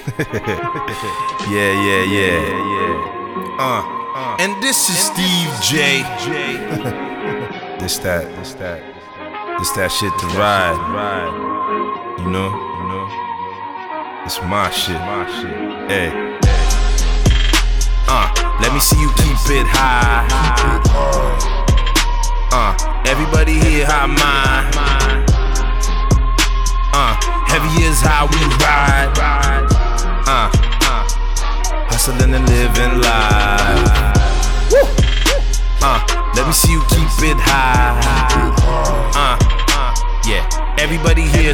yeah, yeah, yeah, yeah. Uh, and this is Steve J. this that, this that, this that shit to ride, ride. You know, you know. It's my shit, my shit. Hey. Uh, let me see you keep it high. Uh, everybody here high mind.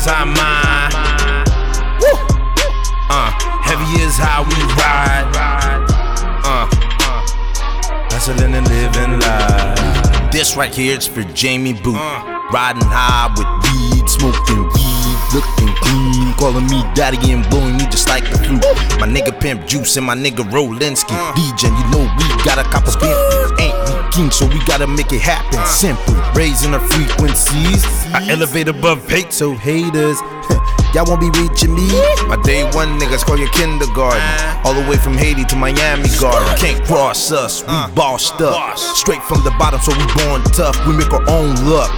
Everybody here is high mind. Uh, heavy is how we ride. Uh, uh, hustling and living life. This right here is for Jamie Boo. Riding high with weed, smoking weed, looking clean. Calling me daddy and blowing me just like the flute. My nigga Pimp Juice and my nigga Rolinski. DJ, you know we got a couple Bentleys. Ain't we king, so we gotta make it happen. Simple, raising our frequencies. I elevate above hate, so haters. Y'all won't be reaching me. My day one niggas call you kindergarten. All the way from Haiti to Miami Garden. Can't cross us, we uh, bossed up. Straight from the bottom, so we born tough. We make our own luck.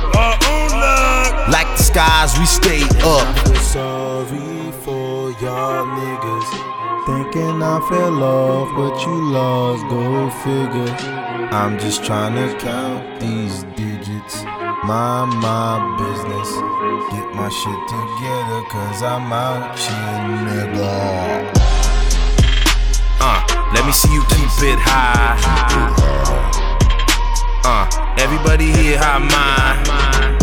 Like the skies, we stay up. Sorry for y'all niggas. Thinking I fell off, but you lost, go figure. I'm just trying to count these digits. Mind my business. Get my shit together, cause I'm out here, nigga. Uh, let me see you keep it high. Uh, everybody here high mind.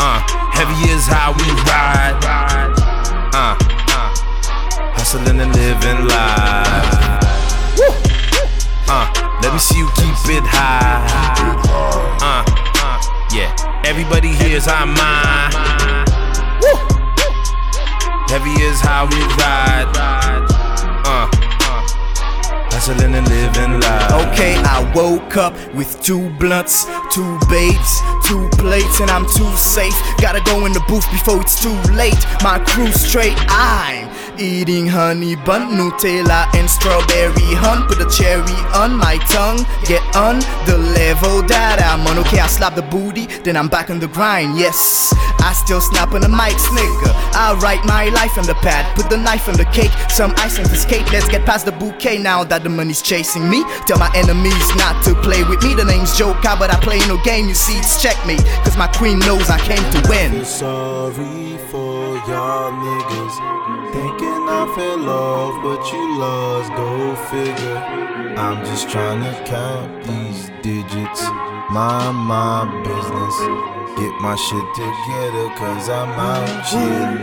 Uh, heavy is how we ride. Uh, uh, hustling and living life. Uh, let me see you keep it high. Yeah, everybody here is high mind. Heavy is how we ride. Uh, uh, hustling and living life. Okay, I woke up with two blunts, two babes, two plates, and I'm too safe. Gotta go in the booth before it's too late. My crew straight, I'm eating honey bun, Nutella, and strawberry hun. Put a cherry on my tongue, get on the level that I'm on. Okay, I slap the booty, then I'm back on the grind. Yes, I still snap on the mics, nigga. I write my life on the pad, put the knife on the cake, some ice on the skate. Let's get past the bouquet now that the money's chasing me. Tell my enemies not to play with me. The name's Jokah, but I play no game. You see, it's checkmate, cause my queen knows I came to win. Sorry for y'all niggas. Thinking I fell off, but you lost, go figure. I'm just trying to count these digits. Mind my business. Get my shit together, cause I'm out here,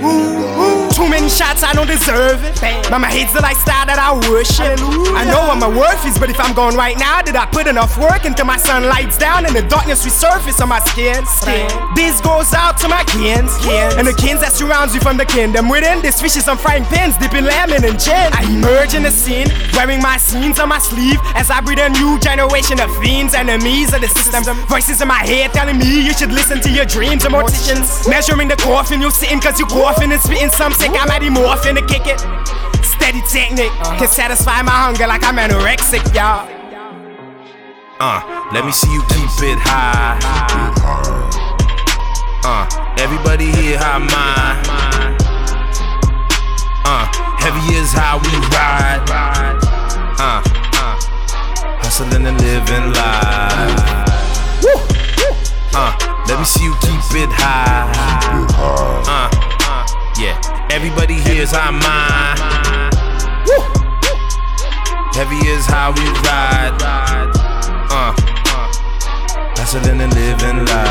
many shots, I don't deserve it. Mama hates the lifestyle that I worship. I know what my worth is, but if I'm going right now, did I put enough work until my sun lights down and the darkness resurface on my skin? skin. This goes out to my kins, and the kins that surrounds you from the kingdom within. This fish is on frying pans, dipping lemon and gin. I emerge in the scene, wearing my scenes on my sleeve as I breed a new generation of fiends, enemies of the system. Voices in my head telling me you should listen to your dreams and morticians. Measuring the coffin you're sitting cause you coughing and spitting some sick. I'm at morphine to kick it. Steady Teknick can satisfy my hunger like I'm anorexic, y'all. Uh, let me see you keep it high. Uh, everybody here high mind. Uh, heavy is how we ride. Uh, uh, hustling and living life. Everybody here is our mind. Heavy is how we ride. Uh, uh, hustling and living life.